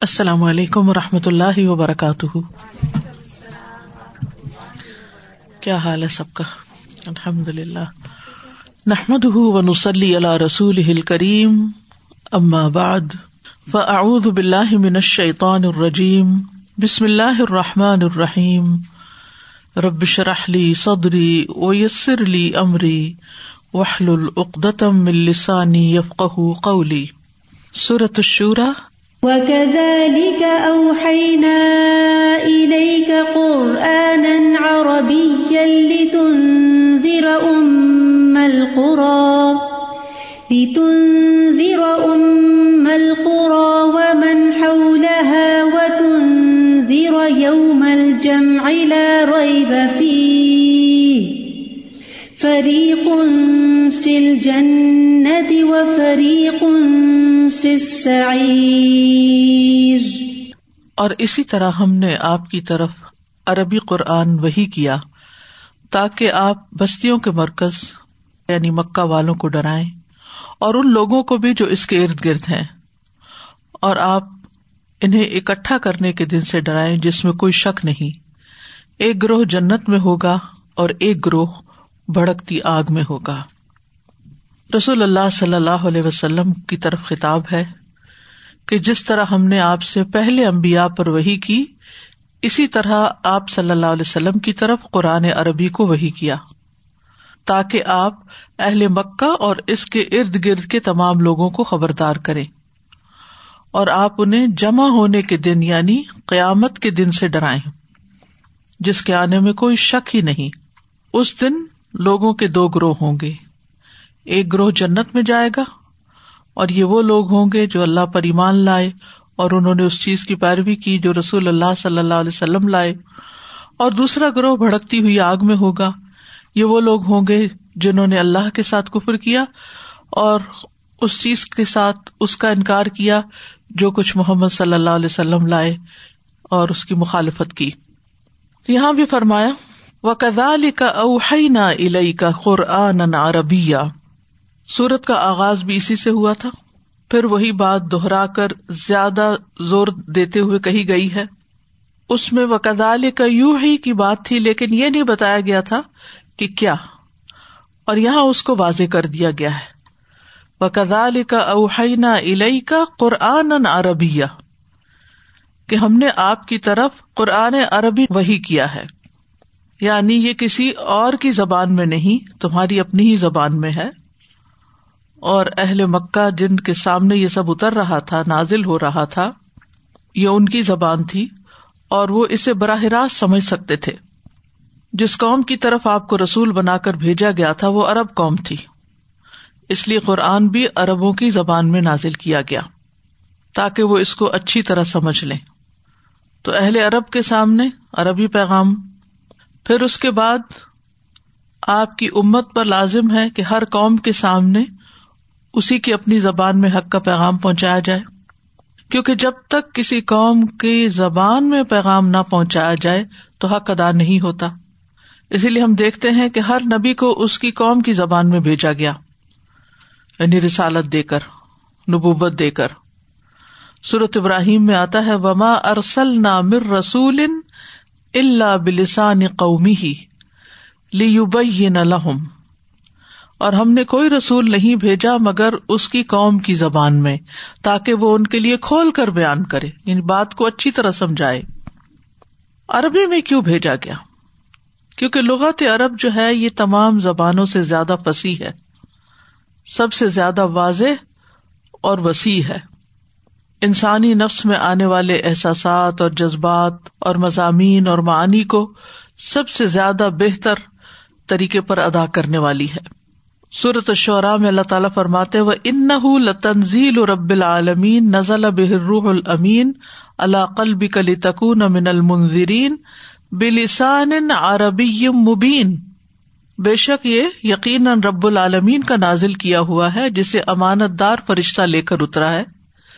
السلام علیکم و رحمۃ اللہ وبرکاتہ۔ کیا حال ہے سب کا؟ الحمد للہ نحمد و نسلی اللہ رسول کریم اما بعد، فاعوذ باللہ من الشیطان الرجیم۔ بسم اللہ الرحمٰن الرحیم۔ ربش رحلی صدری ویسر علی عمری وحل العقدم السانی یفق قولی۔ صورت الشورہ وكذلك أوحينا إليك قرآنا عربيا لتنذر أم القرى لتنذر أم القرى ومن حولها وتنذر يوم الجمع لا ريب فيه فريق في الجنة وفريق اور اسی طرح ہم نے آپ کی طرف عربی قرآن وہی کیا تاکہ آپ بستیوں کے مرکز یعنی مکہ والوں کو ڈرائیں اور ان لوگوں کو بھی جو اس کے ارد گرد ہیں۔ اور آپ انہیں اکٹھا کرنے کے دن سے ڈرائیں جس میں کوئی شک نہیں۔ ایک گروہ جنت میں ہوگا اور ایک گروہ بھڑکتی آگ میں ہوگا۔ رسول اللہ صلی اللہ علیہ وسلم کی طرف خطاب ہے کہ جس طرح ہم نے آپ سے پہلے امبیا پر وہی کی، اسی طرح آپ صلی اللہ علیہ وسلم کی طرف قرآن عربی کو وہی کیا، تاکہ آپ اہل مکہ اور اس کے ارد گرد کے تمام لوگوں کو خبردار کریں اور آپ انہیں جمع ہونے کے دن یعنی قیامت کے دن سے ڈرائیں، جس کے آنے میں کوئی شک ہی نہیں۔ اس دن لوگوں کے دو گروہ ہوں گے۔ ایک گروہ جنت میں جائے گا اور یہ وہ لوگ ہوں گے جو اللہ پر ایمان لائے اور انہوں نے اس چیز کی پیروی کی جو رسول اللہ صلی اللہ علیہ وسلم لائے۔ اور دوسرا گروہ بھڑکتی ہوئی آگ میں ہوگا۔ یہ وہ لوگ ہوں گے جنہوں نے اللہ کے ساتھ کفر کیا اور اس چیز کے ساتھ اس کا انکار کیا جو کچھ محمد صلی اللہ علیہ وسلم لائے اور اس کی مخالفت کی۔ یہاں بھی فرمایا و کزال کا اوہینا الئی کا قرآن عربیہ سورت کا آغاز بھی اسی سے ہوا تھا۔ پھر وہی بات دوہرا کر زیادہ زور دیتے ہوئے کہی گئی ہے۔ اس میں وہ کا یو ہی کی بات تھی، لیکن یہ نہیں بتایا گیا تھا کہ کیا۔ اور یہاں اس کو واضح کر دیا گیا ہے۔ وہ کدال کا اوہینا الئی کا قرآن عربیہ۔ کہ ہم نے آپ کی طرف قرآن عربی وہی کیا ہے۔ یعنی یہ کسی اور کی زبان میں نہیں، تمہاری اپنی ہی زبان میں ہے۔ اور اہل مکہ جن کے سامنے یہ سب اتر رہا تھا، نازل ہو رہا تھا، یہ ان کی زبان تھی اور وہ اسے براہ راست سمجھ سکتے تھے۔ جس قوم کی طرف آپ کو رسول بنا کر بھیجا گیا تھا، وہ ارب قوم تھی۔ اس لیے قرآن بھی اربوں کی زبان میں نازل کیا گیا، تاکہ وہ اس کو اچھی طرح سمجھ لیں۔ تو اہل عرب کے سامنے عربی پیغام۔ پھر اس کے بعد آپ کی امت پر لازم ہے کہ ہر قوم کے سامنے اسی کی اپنی زبان میں حق کا پیغام پہنچایا جائے۔ کیونکہ جب تک کسی قوم کی زبان میں پیغام نہ پہنچایا جائے تو حق ادا نہیں ہوتا۔ اسی لیے ہم دیکھتے ہیں کہ ہر نبی کو اس کی قوم کی زبان میں بھیجا گیا۔ یعنی رسالت دے کر نبوبت دے کر۔ سورت ابراہیم میں آتا ہے، وما ارسل نہ مر رسول اللہ بلسان قومی ہی لہم اور ہم نے کوئی رسول نہیں بھیجا مگر اس کی قوم کی زبان میں، تاکہ وہ ان کے لیے کھول کر بیان کرے یعنی بات کو اچھی طرح سمجھائے۔ عربی میں کیوں بھیجا گیا؟ کیونکہ لغت عرب جو ہے، یہ تمام زبانوں سے زیادہ فصیح ہے۔ سب سے زیادہ واضح اور وسیع ہے۔ انسانی نفس میں آنے والے احساسات اور جذبات اور مضامین اور معنی کو سب سے زیادہ بہتر طریقے پر ادا کرنے والی ہے۔ صورت شعرا میں اللہ تعالیٰ فرماتے و ان لتنزیل رب العالمین نزل بحروح المین اللہ قلب کلی تکون من المنظرین بلسان عربی مبین بے شک یہ یقیناً رب العالمین کا نازل کیا ہوا ہے، جسے امانت دار فرشتہ لے کر اترا ہے۔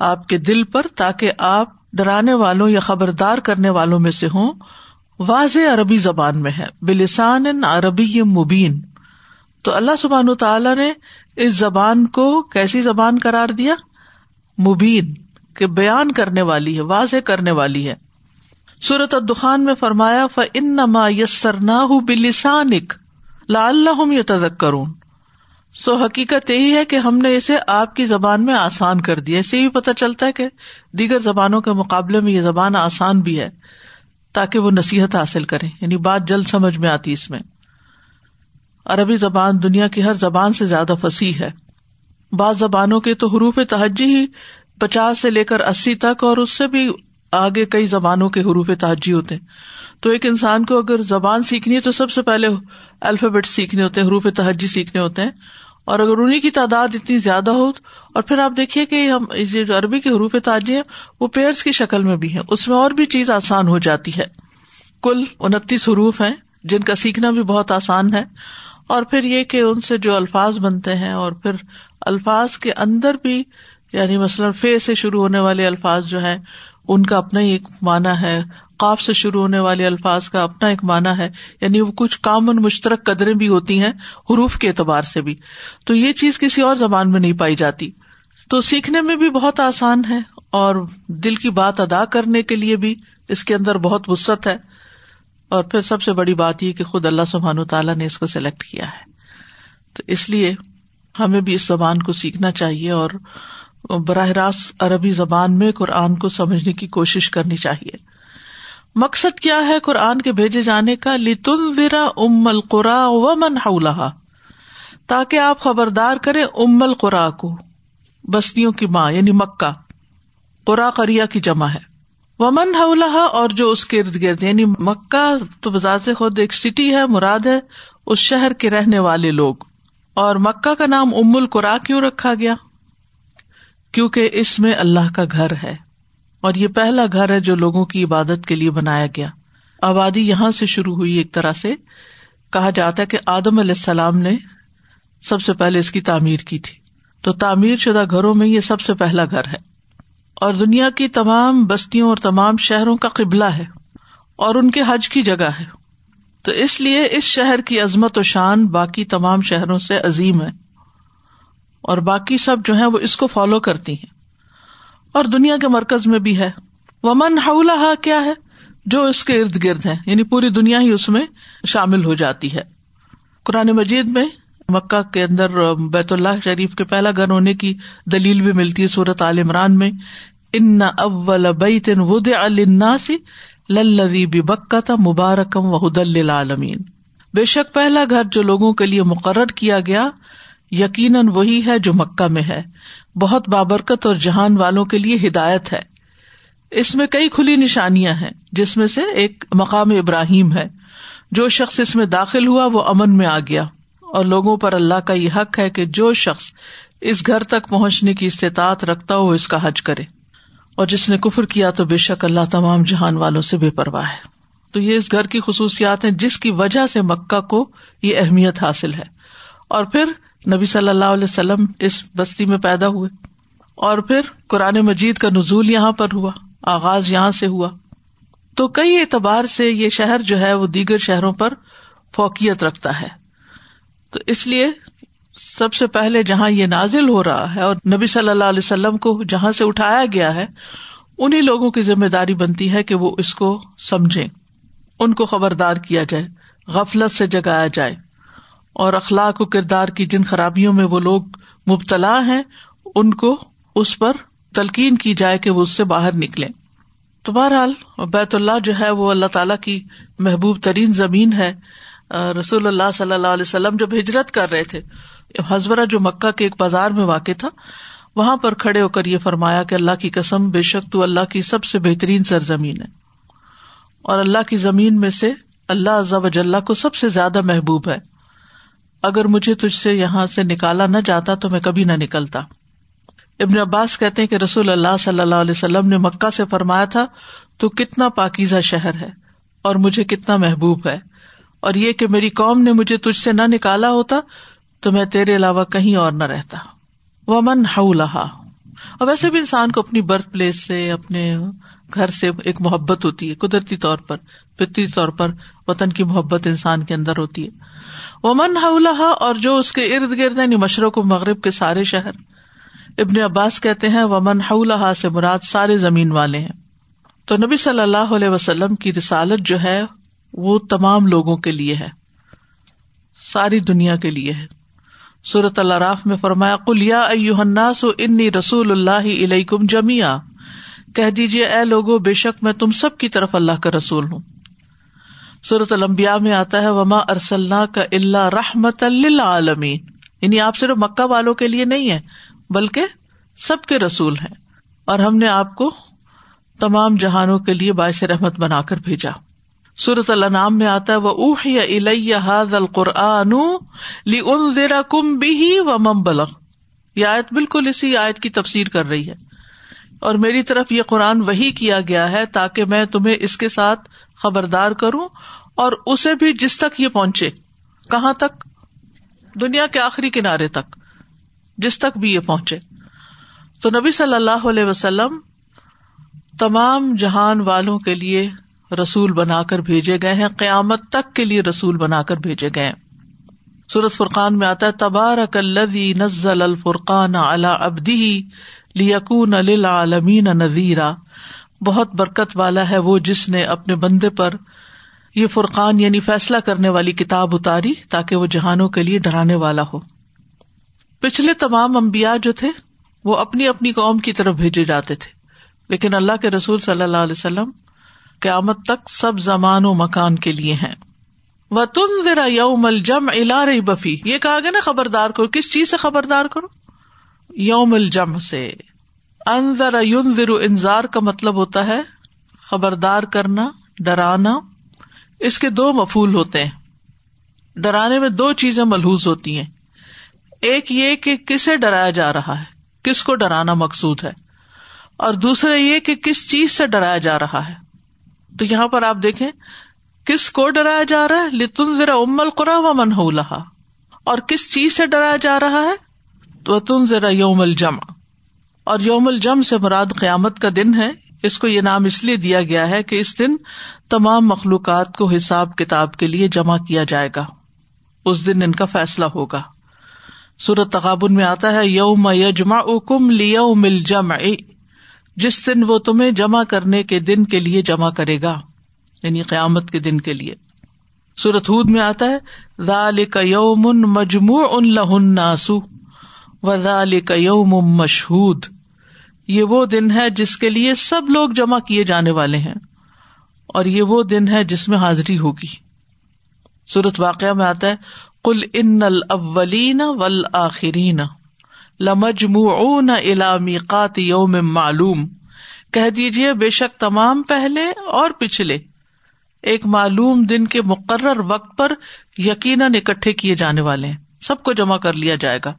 آپ کے دل پر، تاکہ آپ ڈرانے والوں یا خبردار کرنے والوں میں سے ہوں، واضح عربی زبان میں ہے۔ بلسان عربی مبین۔ تو اللہ سبحان تعالیٰ نے اس زبان کو کیسی زبان قرار دیا؟ مبین، کہ بیان کرنے والی ہے، واضح کرنے والی ہے۔ سورت الدخان میں فرمایا ف ان نما یسر نہ بلسانک اللہ یہ تزک کرون سو حقیقت یہی ہے کہ ہم نے اسے آپ کی زبان میں آسان کر دیا۔ اسے بھی پتہ چلتا ہے کہ دیگر زبانوں کے مقابلے میں یہ زبان آسان بھی ہے، تاکہ وہ نصیحت حاصل کرے یعنی بات جلد سمجھ میں آتی اس میں۔ عربی زبان دنیا کی ہر زبان سے زیادہ فصیح ہے۔ بعض زبانوں کے تو حروف تہجی ہی پچاس سے لے کر اسی تک اور اس سے بھی آگے کئی زبانوں کے حروف تہجی ہوتے ہیں۔ تو ایک انسان کو اگر زبان سیکھنی ہے تو سب سے پہلے الفابیٹ سیکھنے ہوتے ہیں، حروف تہجی سیکھنے ہوتے ہیں۔ اور اگر انہیں کی تعداد اتنی زیادہ ہو اور پھر آپ دیکھیے کہ ہم جو عربی کے حروف تاجی ہیں، وہ پیئرس کی شکل میں بھی ہے اس میں اور بھی چیز آسان ہو جاتی ہے۔ کل انتیس حروف ہیں جن کا سیکھنا بھی بہت آسان ہے۔ اور پھر یہ کہ ان سے جو الفاظ بنتے ہیں اور پھر الفاظ کے اندر بھی یعنی مثلاً فے سے شروع ہونے والے الفاظ جو ہے ان کا اپنا ہی ایک معنی ہے، قاف سے شروع ہونے والے الفاظ کا اپنا ایک معنی ہے یعنی وہ کچھ کامن مشترک قدریں بھی ہوتی ہیں حروف کے اعتبار سے بھی۔ تو یہ چیز کسی اور زبان میں نہیں پائی جاتی۔ تو سیکھنے میں بھی بہت آسان ہے اور دل کی بات ادا کرنے کے لیے بھی اس کے اندر بہت وسط ہے۔ اور پھر سب سے بڑی بات یہ کہ خود اللہ سبحان تعالیٰ نے اس کو سلیکٹ کیا ہے۔ تو اس لیے ہمیں بھی اس زبان کو سیکھنا چاہیے اور براہ راست عربی زبان میں قرآن کو سمجھنے کی کوشش کرنی چاہیے۔ مقصد کیا ہے قرآن کے بھیجے جانے کا؟ لتن ذرا ام القرا و من تاکہ آپ خبردار کرے ام القرا کو، بستیوں کی ماں یعنی مکہ۔ قرا کریا کی جمع ہے۔ ومن ہولہ اور جو اس کے ارد گرد یعنی مکہ تو بذات خود ایک سٹی ہے، مراد ہے اس شہر کے رہنے والے لوگ۔ اور مکہ کا نام ام القرا کیوں رکھا گیا؟ کیونکہ اس میں اللہ کا گھر ہے۔ اور یہ پہلا گھر ہے جو لوگوں کی عبادت کے لیے بنایا گیا۔ آبادی یہاں سے شروع ہوئی ایک طرح سے۔ کہا جاتا ہے کہ آدم علیہ السلام نے سب سے پہلے اس کی تعمیر کی تھی۔ تو تعمیر شدہ گھروں میں یہ سب سے پہلا گھر ہے۔ اور دنیا کی تمام بستیوں اور تمام شہروں کا قبلہ ہے اور ان کے حج کی جگہ ہے۔ تو اس لیے اس شہر کی عظمت و شان باقی تمام شہروں سے عظیم ہے اور باقی سب جو ہے وہ اس کو فالو کرتی ہیں۔ اور دنیا کے مرکز میں بھی ہے۔ ومن ہا کیا ہے؟ جو اس کے ارد گرد ہے یعنی پوری دنیا ہی اس میں شامل ہو جاتی ہے۔ قرآن مجید میں مکہ کے اندر بیت اللہ شریف کے پہلا گھر ہونے کی دلیل بھی ملتی ہے سورت عال عمران میں۔ ان اول بیت ود الناس للذی بکہ مبارکم و حد للعالمین بے شک پہلا گھر جو لوگوں کے لیے مقرر کیا گیا، یقیناً وہی ہے جو مکہ میں ہے۔ بہت بابرکت اور جہان والوں کے لیے ہدایت ہے۔ اس میں کئی کھلی نشانیاں ہیں، جس میں سے ایک مقام ابراہیم ہے۔ جو شخص اس میں داخل ہوا، وہ امن میں آ گیا۔ اور لوگوں پر اللہ کا یہ حق ہے کہ جو شخص اس گھر تک پہنچنے کی استطاعت رکھتا ہو، اس کا حج کرے۔ اور جس نے کفر کیا تو بے شک اللہ تمام جہان والوں سے بے پرواہ ہے۔ تو یہ اس گھر کی خصوصیات ہیں جس کی وجہ سے مکہ کو یہ اہمیت حاصل ہے۔ اور پھر نبی صلی اللہ علیہ وسلم اس بستی میں پیدا ہوئے۔ اور پھر قرآن مجید کا نزول یہاں پر ہوا، آغاز یہاں سے ہوا۔ تو کئی اعتبار سے یہ شہر جو ہے وہ دیگر شہروں پر فوکیت رکھتا ہے۔ تو اس لیے سب سے پہلے جہاں یہ نازل ہو رہا ہے اور نبی صلی اللہ علیہ وسلم کو جہاں سے اٹھایا گیا ہے انہیں لوگوں کی ذمہ داری بنتی ہے کہ وہ اس کو سمجھے ان کو خبردار کیا جائے، غفلت سے جگایا جائے۔ اور اخلاق و کردار کی جن خرابیوں میں وہ لوگ مبتلا ہیں، ان کو اس پر تلقین کی جائے کہ وہ اس سے باہر نکلے تو بہرحال بیت اللہ جو ہے وہ اللہ تعالیٰ کی محبوب ترین زمین ہے۔ رسول اللہ صلی اللہ علیہ وسلم جب ہجرت کر رہے تھے، حضورہ جو مکہ کے ایک بازار میں واقع تھا، وہاں پر کھڑے ہو کر یہ فرمایا کہ اللہ کی قسم، بے شک تو اللہ کی سب سے بہترین سرزمین ہے۔ اور اللہ کی زمین میں سے اللہ ضب اجلّہ کو سب سے زیادہ محبوب ہے۔ اگر مجھے تجھ سے یہاں سے نکالا نہ جاتا تو میں کبھی نہ نکلتا۔ ابن عباس کہتے کہ رسول اللہ صلی اللہ علیہ وسلم نے مکہ سے فرمایا تھا، تو کتنا پاکیزہ شہر ہے اور مجھے کتنا محبوب ہے۔ اور یہ کہ میری قوم نے مجھے تجھ سے نہ نکالا ہوتا تو میں تیرے علاوہ کہیں اور نہ رہتا۔ وہ من ہا اور ویسے بھی انسان کو اپنی برتھ پلیس سے، اپنے گھر سے ایک محبت ہوتی ہے، قدرتی طور پر، فطری طور پر وطن کی محبت انسان کے اندر ہوتی ہے۔ وہ من اور جو اس کے ارد گرد یعنی مشرق و مغرب کے سارے شہر۔ ابن عباس کہتے ہیں، ومن حولہ سے مراد سارے زمین والے ہیں۔ تو نبی صلی اللہ علیہ وسلم کی رسالت جو ہے وہ تمام لوگوں کے لیے ہے۔ ساری دنیا کے لیے ہے۔ صورت اللہ راف میں فرمایا کلیا الناس انی رسول اللہ علیہ کم جمیا کہہ دیجیے اے لوگو، بے شک میں تم سب کی طرف اللہ کا رسول ہوں۔ صورت المبیا میں آتا ہے، وما ارسل کا اللہ رحمت اللہ عالمین یعنی آپ صرف مکہ والوں کے لیے نہیں ہے، بلکہ سب کے رسول ہیں۔ اور ہم نے آپ کو تمام جہانوں کے لیے باعث رحمت بنا کر بھیجا۔ سورت اللہ نام میں آتا ہے وہ اوہ الحاد القرآن کم بھی و ممبلغ یہ آیت بالکل اسی آیت کی تفسیر کر رہی ہے۔ اور میری طرف یہ قرآن وہی کیا گیا ہے تاکہ میں تمہیں اس کے ساتھ خبردار کروں اور اسے بھی جس تک یہ پہنچے۔ کہاں تک؟ دنیا کے آخری کنارے تک۔ جس تک بھی یہ پہنچے۔ تو نبی صلی اللہ علیہ وسلم تمام جہان والوں کے لیے رسول بنا کر بھیجے گئے ہیں، قیامت تک کے لیے رسول بنا کر بھیجے گئے سورت فرقان میں آتا ہے، تبارک الذی نزل الفرقان على عبده لیکون للعالمین نذیرا۔ بہت برکت والا ہے وہ جس نے اپنے بندے پر یہ فرقان یعنی فیصلہ کرنے والی کتاب اتاری تاکہ وہ جہانوں کے لیے ڈرانے والا ہو۔ پچھلے تمام امبیا جو تھے، وہ اپنی اپنی قوم کی طرف بھیجے جاتے تھے۔ لیکن اللہ کے رسول صلی اللہ علیہ وسلم قیامت تک سب زمان و مکان کے لیے ہیں۔ وہ تن ذرا یوم الجم الا رہی بفی یہ کہا گیا نا خبردار کرو۔ کس چیز سے خبردار کرو؟ یوم الجم سے۔ انذر یون ذرو کا مطلب ہوتا ہے خبردار کرنا، ڈرانا۔ اس کے دو مفول ہوتے ہیں۔ ڈرانے میں دو چیزیں ملحوظ ہوتی ہیں۔ ایک یہ کہ کسے ڈرایا جا رہا ہے۔ کس کو ڈرانا مقصود ہے۔ اور دوسرا یہ کہ کس چیز سے ڈرایا جا رہا ہے۔ تو یہاں پر آپ دیکھیں، کس کو ڈرایا جا رہا ہے؟ لتن ذرا ام القرا و من ہو لہا اور کس چیز سے ڈرایا جا رہا ہے؟ تو ذرا یوم الجم اور یوم الجم سے مراد قیامت کا دن ہے۔ اس کو یہ نام اس لیے دیا گیا ہے کہ اس دن تمام مخلوقات کو حساب کتاب کے لیے جمع کیا جائے گا۔ اس دن ان کا فیصلہ ہوگا۔ سورت تقابن میں آتا ہے یوم یجما کم لیوم الجم جس دن وہ تمہیں جمع کرنے کے دن کے لیے جمع کرے گا یعنی قیامت کے دن کے لیے۔ سورت ہود میں آتا ہے ذال کا یوم مجموع ان لہن ناسو و ذال کا یوم مشہود۔ یہ وہ دن ہے جس کے لیے سب لوگ جمع کیے جانے والے ہیں، اور یہ وہ دن ہے جس میں حاضری ہوگی۔ سورت واقعہ میں آتا ہے کل ان الاولین والآخرین لمجموعون الى میقات یوم معلوم۔ کہہ دیجیے بے شک تمام پہلے اور پچھلے۔ ایک معلوم دن کے مقرر وقت پر یقیناً اکٹھے کیے جانے والے ہیں۔ سب کو جمع کر لیا جائے گا۔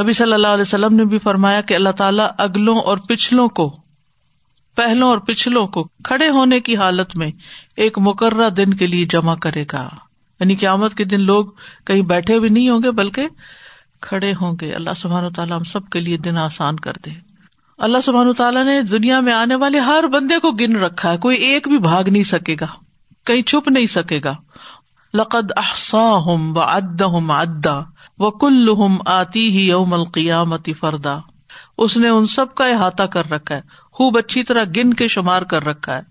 نبی صلی اللہ علیہ وسلم نے بھی فرمایا کہ اللہ تعالیٰ اگلوں اور پچھلوں کو، پہلوں اور پچھلوں کو کھڑے ہونے کی حالت میں ایک مقررہ دن کے لیے جمع کرے گا۔ یعنی قیامت کے دن لوگ کہیں بیٹھے بھی نہیں ہوں گے، بلکہ کھڑے ہوں گے۔ اللہ سبحان و تعالیٰ ہم سب کے لیے دن آسان کر دے۔ اللہ سبحان تعالیٰ نے دنیا میں آنے والے ہر بندے کو گن رکھا ہے۔ کوئی ایک بھی بھاگ نہیں سکے گا۔ کہیں چھپ نہیں سکے گا۔ لقد احسا ہوں و اد ہوں ادا و کل ہم آتی ہی یوم القیامتی فردا۔ اس نے ان سب کا احاطہ کر رکھا ہے۔ خوب اچھی طرح گن کے شمار کر رکھا ہے۔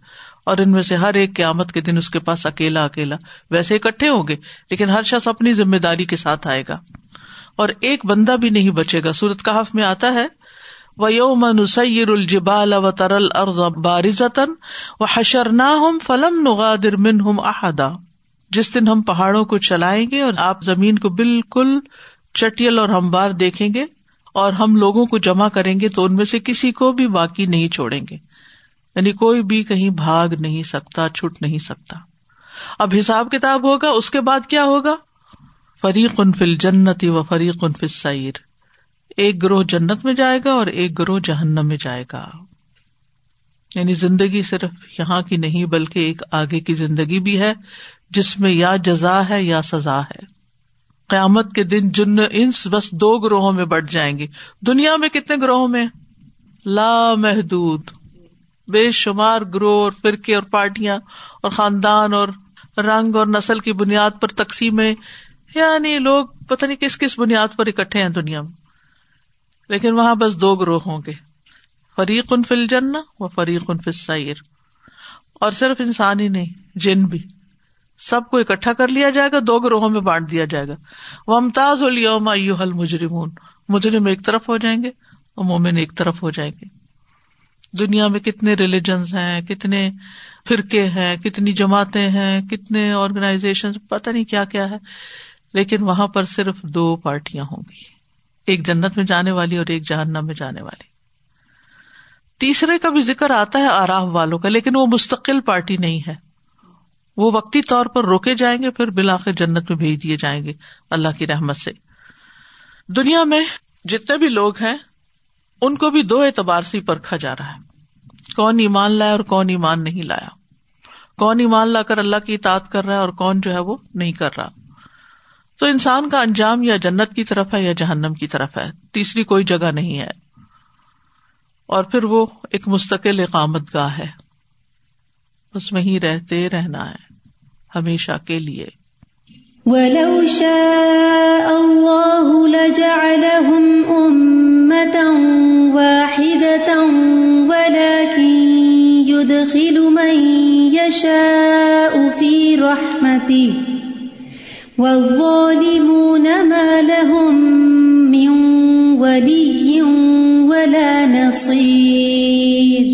اور ان میں سے ہر ایک قیامت کے دن اس کے پاس اکیلا اکیلا۔ ویسے اکٹھے ہوں گے، لیکن ہر شخص اپنی ذمہ داری کے ساتھ آئے گا۔ اور ایک بندہ بھی نہیں بچے گا۔ سورت کہف میں آتا ہے وہ یوم نسیر الجبال و ترل ارض بارزتن و حشر ہم فلم نغادر من ہم احدا جس دن ہم پہاڑوں کو چلائیں گے اور آپ زمین کو بالکل چٹیل اور ہموار دیکھیں گے اور ہم لوگوں کو جمع کریں گے، تو ان میں سے کسی کو بھی باقی نہیں چھوڑیں گے۔ یعنی کوئی بھی کہیں بھاگ نہیں سکتا، چھٹ نہیں سکتا۔ اب حساب کتاب ہوگا، اس کے بعد کیا ہوگا؟ فریق ان فل جنتی و فریق ان فل سعیر ایک گروہ جنت میں جائے گا اور ایک گروہ جہنم میں جائے گا۔ یعنی زندگی صرف یہاں کی نہیں، بلکہ ایک آگے کی زندگی بھی ہے، جس میں یا جزا ہے یا سزا ہے۔ قیامت کے دن جن انس بس دو گروہوں میں بٹ جائیں گے۔ دنیا میں کتنے گروہوں میں؟ لا محدود۔ بے شمار گروہ اور فرقے اور پارٹیاں اور خاندان اور رنگ اور نسل کی بنیاد پر تقسیم یعنی لوگ پتہ نہیں کس کس بنیاد پر اکٹھے ہیں دنیا میں۔ لیکن وہاں بس دو گروہ ہوں گے، فریق ان فل جن و فریق ان فل اور صرف انسان ہی نہیں، جن بھی۔ سب کو اکٹھا کر لیا جائے گا، دو گروہوں میں بانٹ دیا جائے گا۔ وہ امتاز حل مجرمون مجرم ایک طرف ہو جائیں گے اور مومن ایک طرف ہو جائیں گے۔ دنیا میں کتنے ریلیجنس ہیں، کتنے فرقے ہیں، کتنی جماعتیں ہیں، کتنے آرگنائزیشن پتہ نہیں کیا کیا ہے، لیکن وہاں پر صرف دو پارٹیاں ہوں گی، ایک جنت میں جانے والی اور ایک جہنم میں جانے والی۔ تیسرے کا بھی ذکر آتا ہے آراہ والوں کا، لیکن وہ مستقل پارٹی نہیں ہے۔ وہ وقتی طور پر روکے جائیں گے، پھر بلاخر جنت میں بھیج دیے جائیں گے اللہ کی رحمت سے۔ دنیا میں جتنے بھی لوگ ہیں ان کو بھی دو اعتبار سے پرکھا جا رہا ہے۔ کون ایمان لایا اور کون ایمان نہیں لایا۔ کون ایمان لا کر اللہ کی اطاعت کر رہا ہے اور کون جو ہے وہ نہیں کر رہا۔ تو انسان کا انجام یا جنت کی طرف ہے یا جہنم کی طرف ہے۔ تیسری کوئی جگہ نہیں ہے۔ اور پھر وہ ایک مستقل اقامت گاہ ہے۔ اس میں ہی رہتے رہنا ہے۔ ہمیشہ کے لیے۔ ولو شاء الله لجعلهم أمة واحدة ولكن يدخل من يشاء في رحمته والظالمون ما لهم من ولي ولا نصير.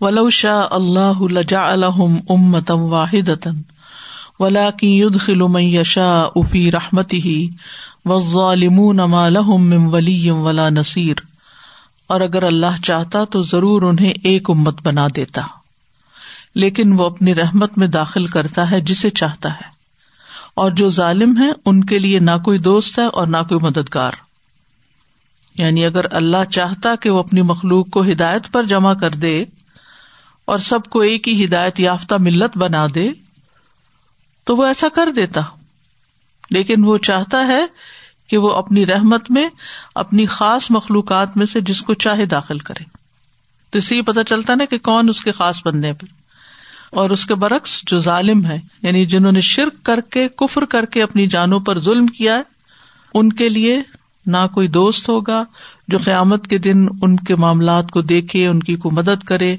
ولو شاء الله لجعلهم أمة واحدة ولا کی ید خل یشا افی رحمتی ہی وظالمون ما لهم من ولی ولا نصیر اور اگر اللہ چاہتا تو ضرور انہیں ایک امت بنا دیتا۔ لیکن وہ اپنی رحمت میں داخل کرتا ہے جسے چاہتا ہے۔ اور جو ظالم ہے ان کے لیے نہ کوئی دوست ہے اور نہ کوئی مددگار۔ یعنی اگر اللہ چاہتا کہ وہ اپنی مخلوق کو ہدایت پر جمع کر دے اور سب کو ایک ہی ہدایت یافتہ ملت بنا دے تو وہ ایسا کر دیتا۔ لیکن وہ چاہتا ہے کہ وہ اپنی رحمت میں، اپنی خاص مخلوقات میں سے جس کو چاہے داخل کرے۔ تو اسی پتا چلتا نا کہ کون اس کے خاص بندے پہ اور اس کے برعکس جو ظالم ہے یعنی جنہوں نے شرک کر کے، کفر کر کے اپنی جانوں پر ظلم کیا ہے، ان کے لیے نہ کوئی دوست ہوگا جو قیامت کے دن ان کے معاملات کو دیکھے، ان کی کوئی مدد کرے،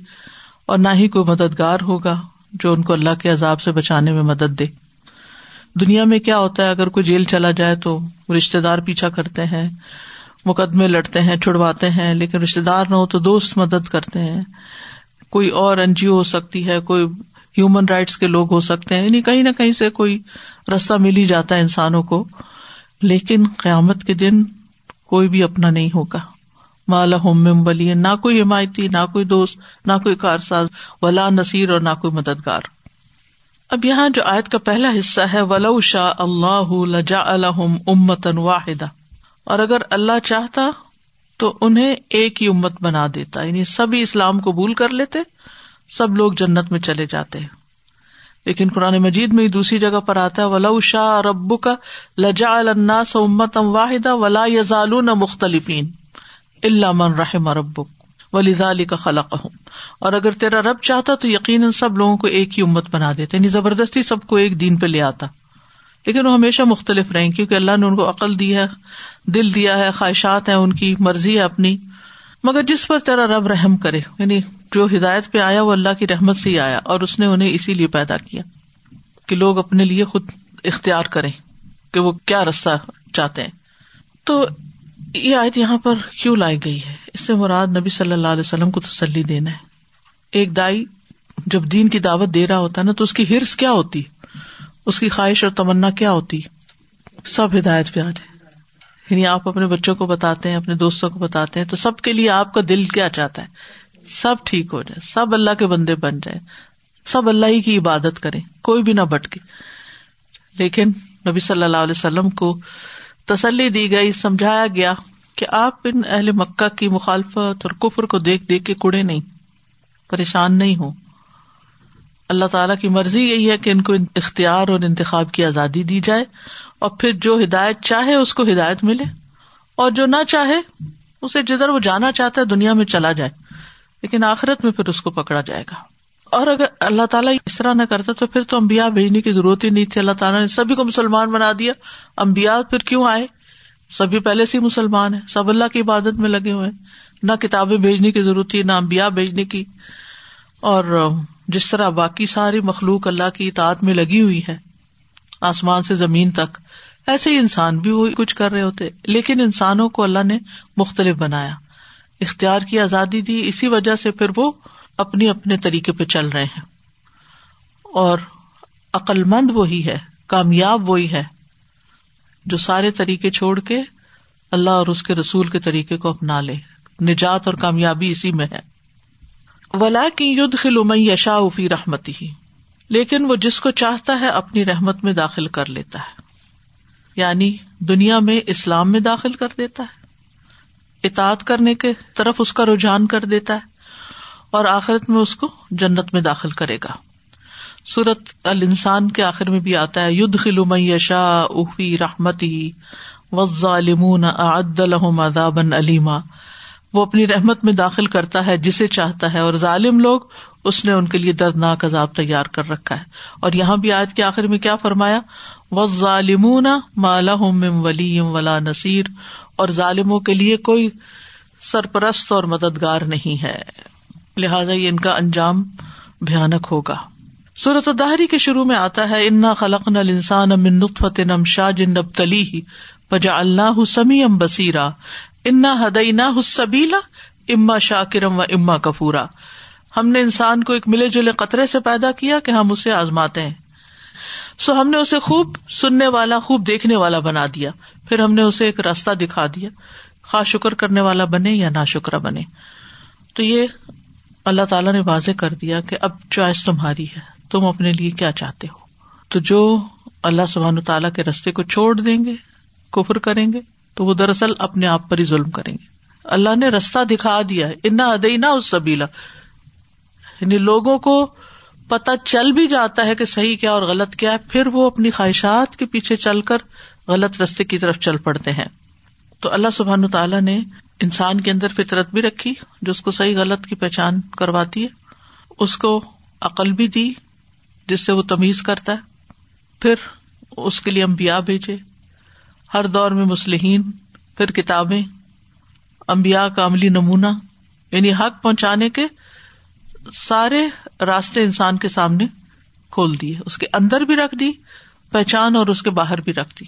اور نہ ہی کوئی مددگار ہوگا۔ جو ان کو اللہ کے عذاب سے بچانے میں مدد دے۔ دنیا میں کیا ہوتا ہے؟ اگر کوئی جیل چلا جائے تو رشتے دار پیچھا کرتے ہیں، مقدمے لڑتے ہیں، چھڑواتے ہیں، لیکن رشتے دار نہ ہو تو دوست مدد کرتے ہیں۔ کوئی اور این جی او ہو سکتی ہے، کوئی ہیومن رائٹس کے لوگ ہو سکتے ہیں۔ یعنی کہیں نہ کہیں سے کوئی رستہ مل ہی جاتا ہے انسانوں کو، لیکن قیامت کے دن کوئی بھی اپنا نہیں ہوگا۔ مالا ہوم ولی، نہ کوئی حمایتی، نہ کوئی دوست، نہ کوئی کارساز، ولا نصیر اور نہ کوئی مددگار۔ اب یہاں جو آیت کا پہلا حصہ ہے، ولو شاہ اللہ لجا الحم امتن واحدہ۔ اور اگر اللہ چاہتا تو انہیں ایک ہی امت بنا دیتا یعنی سبھی اسلام قبول کر لیتے، سب لوگ جنت میں چلے جاتے۔ لیکن قرآن مجید میں دوسری جگہ پر آتا ہے، ولو شاہ ربو کا لجا الناس امتم واحدہ ولا یزالون مختلفین۔ اللہ من رحم ربک ولی علی کا خلق ہوں اور اگر تیرا رب چاہتا تو یقیناً سب لوگوں کو ایک ہی امت بنا دیتے یعنی زبردستی سب کو ایک دین پہ لے آتا۔ لیکن وہ ہمیشہ مختلف رہے کیونکہ اللہ نے ان کو عقل دی ہے، دل دیا ہے، خواہشات ہیں، ان کی مرضی ہے اپنی۔ مگر جس پر تیرا رب رحم کرے یعنی جو ہدایت پہ آیا، وہ اللہ کی رحمت سے ہی آیا، اور اس نے انہیں اسی لیے پیدا کیا کہ لوگ اپنے لیے خود اختیار کریں کہ وہ کیا رستہ چاہتے ہیں۔ تو یہ آیت یہاں پر کیوں لائی گئی ہے؟ اس سے مراد نبی صلی اللہ علیہ وسلم کو تسلی دینا ہے۔ ایک دائی جب دین کی دعوت دے رہا ہوتا ہے نا، تو اس کی ہرس کیا ہوتی؟ اس کی خواہش اور تمنا کیا ہوتی؟ سب ہدایت پہ آ جائے۔ یعنی آپ اپنے بچوں کو بتاتے ہیں، اپنے دوستوں کو بتاتے ہیں، تو سب کے لیے آپ کا دل کیا چاہتا ہے؟ سب ٹھیک ہو جائے، سب اللہ کے بندے بن جائے، سب اللہ ہی کی عبادت کرے کوئی بھی نہ بٹکے لیکن نبی صلی اللہ علیہ وسلم کو تسلی دی گئی، سمجھایا گیا کہ آپ ان اہل مکہ کی مخالفت اور کفر کو دیکھ دیکھ کے کڑے نہیں، پریشان نہیں ہو اللہ تعالیٰ کی مرضی یہی ہے کہ ان کو اختیار اور انتخاب کی آزادی دی جائے اور پھر جو ہدایت چاہے اس کو ہدایت ملے اور جو نہ چاہے اسے جدھر وہ جانا چاہتا ہے دنیا میں چلا جائے، لیکن آخرت میں پھر اس کو پکڑا جائے گا۔ اور اگر اللہ تعالیٰ اس طرح نہ کرتا تو پھر تو امبیا بھیجنے کی ضرورت ہی نہیں تھی۔ اللہ تعالیٰ نے سبھی کو مسلمان بنا دیا۔ امبیا پھر کیوں آئے؟ سبھی پہلے سے مسلمان ہیں۔ سب اللہ کی عبادت میں لگے ہوئے نہ کتابیں بھیجنے کی ضرورت تھی، نہ امبیا بھیجنے کی۔ اور جس طرح باقی ساری مخلوق اللہ کی اطاعت میں لگی ہوئی ہے، آسمان سے زمین تک، ایسے ہی انسان بھی وہ کچھ کر رہے ہوتے۔ لیکن انسانوں کو اللہ نے مختلف بنایا۔ اختیار کی آزادی دی، اسی وجہ سے پھر وہ اپنی اپنے طریقے پہ چل رہے ہیں۔ اور عقل مند وہی ہے، کامیاب وہی ہے، جو سارے طریقے چھوڑ کے اللہ اور اس کے رسول کے طریقے کو اپنا لے۔ نجات اور کامیابی اسی میں ہے۔ ولا کی ید خلوم یشا فی رحمتی ہی لیکن وہ جس کو چاہتا ہے اپنی رحمت میں داخل کر لیتا ہے۔ یعنی دنیا میں اسلام میں داخل کر دیتا ہے۔ اطاعت کرنے کے طرف اس کا رجحان کر دیتا ہے۔ اور آخرت میں اس کو جنت میں داخل کرے گا۔ سورت ال انسان کے آخر میں بھی آتا ہے ید خلوم یشا افی رحمتی وزالمون عد الحم ادابن علیما وہ اپنی رحمت میں داخل کرتا ہے جسے چاہتا ہے، اور ظالم لوگ اس نے ان کے لیے دردناک عذاب تیار کر رکھا ہے۔ اور یہاں بھی آج کے آخر میں کیا فرمایا؟ و ظالمون مالا ولی ولا نصیر۔ اور ظالموں کے لیے کوئی سرپرست اور مددگار نہیں ہے۔ لہٰذا یہ ان کا انجام بھیانک ہوگا۔ صورت دہری کے شروع میں آتا ہے، انا خلق نل انسان امن نطفت نم شاہ جن تلی پجا اللہ سمی ام بصیرا انا ہدعنا حسبیلا اما شاہ کرم و اما کفورا ہم نے انسان کو ایک ملے جلے قطرے سے پیدا کیا کہ ہم اسے آزماتے ہیں۔ سو ہم نے اسے خوب سننے والا، خوب دیکھنے والا بنا دیا۔ پھر ہم نے اسے ایک راستہ دکھا دیا۔ خاص شکر کرنے والا بنے یا نا شکرا بنے۔ تو یہ اللہ تعالیٰ نے واضح کر دیا کہ اب چوائس تمہاری ہے، تم اپنے لیے کیا چاہتے ہو؟ تو جو اللہ سبحان تعالیٰ کے رستے کو چھوڑ دیں گے، کفر کریں گے، تو وہ دراصل اپنے آپ پر ہی ظلم کریں گے۔ اللہ نے رستہ دکھا دیا انا ادئی نہ اس سبیلا یعنی لوگوں کو پتا چل بھی جاتا ہے کہ صحیح کیا اور غلط کیا ہے، پھر وہ اپنی خواہشات کے پیچھے چل کر غلط رستے کی طرف چل پڑتے ہیں۔ تو اللہ سبحان تعالیٰ نے انسان کے اندر فطرت بھی رکھی، جو اس کو صحیح غلط کی پہچان کرواتی ہے، اس کو عقل بھی دی، جس سے وہ تمیز کرتا ہے، پھر اس کے لیے امبیا بھیجے۔ ہر دور میں مسلحین، پھر کتابیں امبیا کا عملی نمونہ یعنی حق پہنچانے کے سارے راستے انسان کے سامنے کھول دیے۔ اس کے اندر بھی رکھ دی، پہچان اور اس کے باہر بھی رکھ دی۔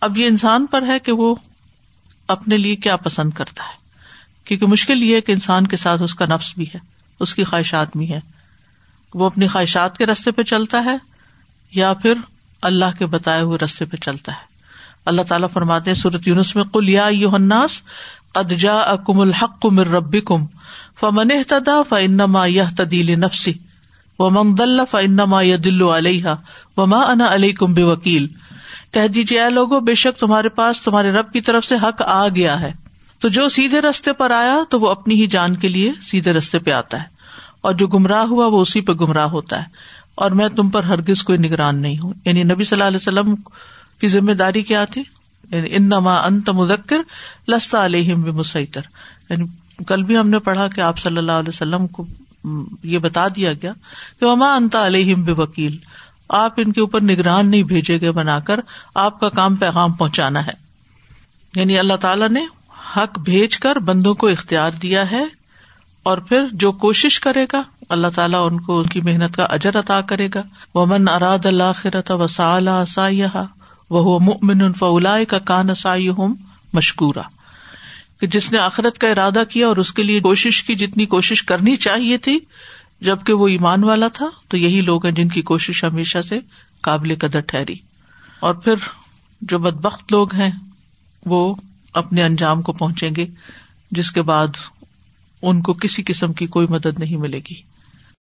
اب یہ انسان پر ہے کہ وہ اپنے لیے کیا پسند کرتا ہے؟ کیونکہ مشکل یہ ہے کہ انسان کے ساتھ اس کا نفس بھی ہے، اس کی خواہشات بھی ہے وہ اپنی خواہشات کے رستے پہ چلتا ہے یا پھر اللہ کے بتائے ہوئے رستے پہ چلتا ہے۔ اللہ تعالیٰ فرماتے سورت یونس میں کل یا الناس، قد جا اکم الحق مر ربی کم فمن تدا فنما یہ تدیل نفسی و منگ دل فنما یہ دلو علیہ و انا علیہ کم بے وکیل کہہ دیجیے اے لوگو، بے شک تمہارے پاس تمہارے رب کی طرف سے حق آ گیا ہے۔ تو جو سیدھے رستے پر آیا، تو وہ اپنی ہی جان کے لیے سیدھے رستے پہ آتا ہے۔ اور جو گمراہ ہوا، وہ اسی پہ گمراہ ہوتا ہے۔ اور میں تم پر ہرگز کوئی نگران نہیں ہوں۔ یعنی نبی صلی اللہ علیہ وسلم کی ذمہ داری کیا تھی؟ یعنی انما انت مذکر لستا علیہم مسیطر یعنی کل بھی ہم نے پڑھا کہ آپ صلی اللہ علیہ وسلم کو یہ بتا دیا گیا کہ وما انتا علیہم بے وکیل آپ ان کے اوپر نگران نہیں بھیجے گئے بنا کر آپ کا کام پیغام پہنچانا ہے۔ یعنی اللہ تعالیٰ نے حق بھیج کر بندوں کو اختیار دیا ہے اور پھر جو کوشش کرے گا، اللہ تعالیٰ ان کو ان کی محنت کا اجر عطا کرے گا۔ وہ من اراد اللہ خرت وسا سایہ وہ مؤمن فلا کا کان سائی ہوم مشکورا کہ جس نے آخرت کا ارادہ کیا اور اس کے لیے کوشش کی جتنی کوشش کرنی چاہیے تھی جبکہ وہ ایمان والا تھا، تو یہی لوگ ہیں جن کی کوشش ہمیشہ سے قابل قدر ٹھہری۔ اور پھر جو بدبخت لوگ ہیں، وہ اپنے انجام کو پہنچیں گے، جس کے بعد ان کو کسی قسم کی کوئی مدد نہیں ملے گی۔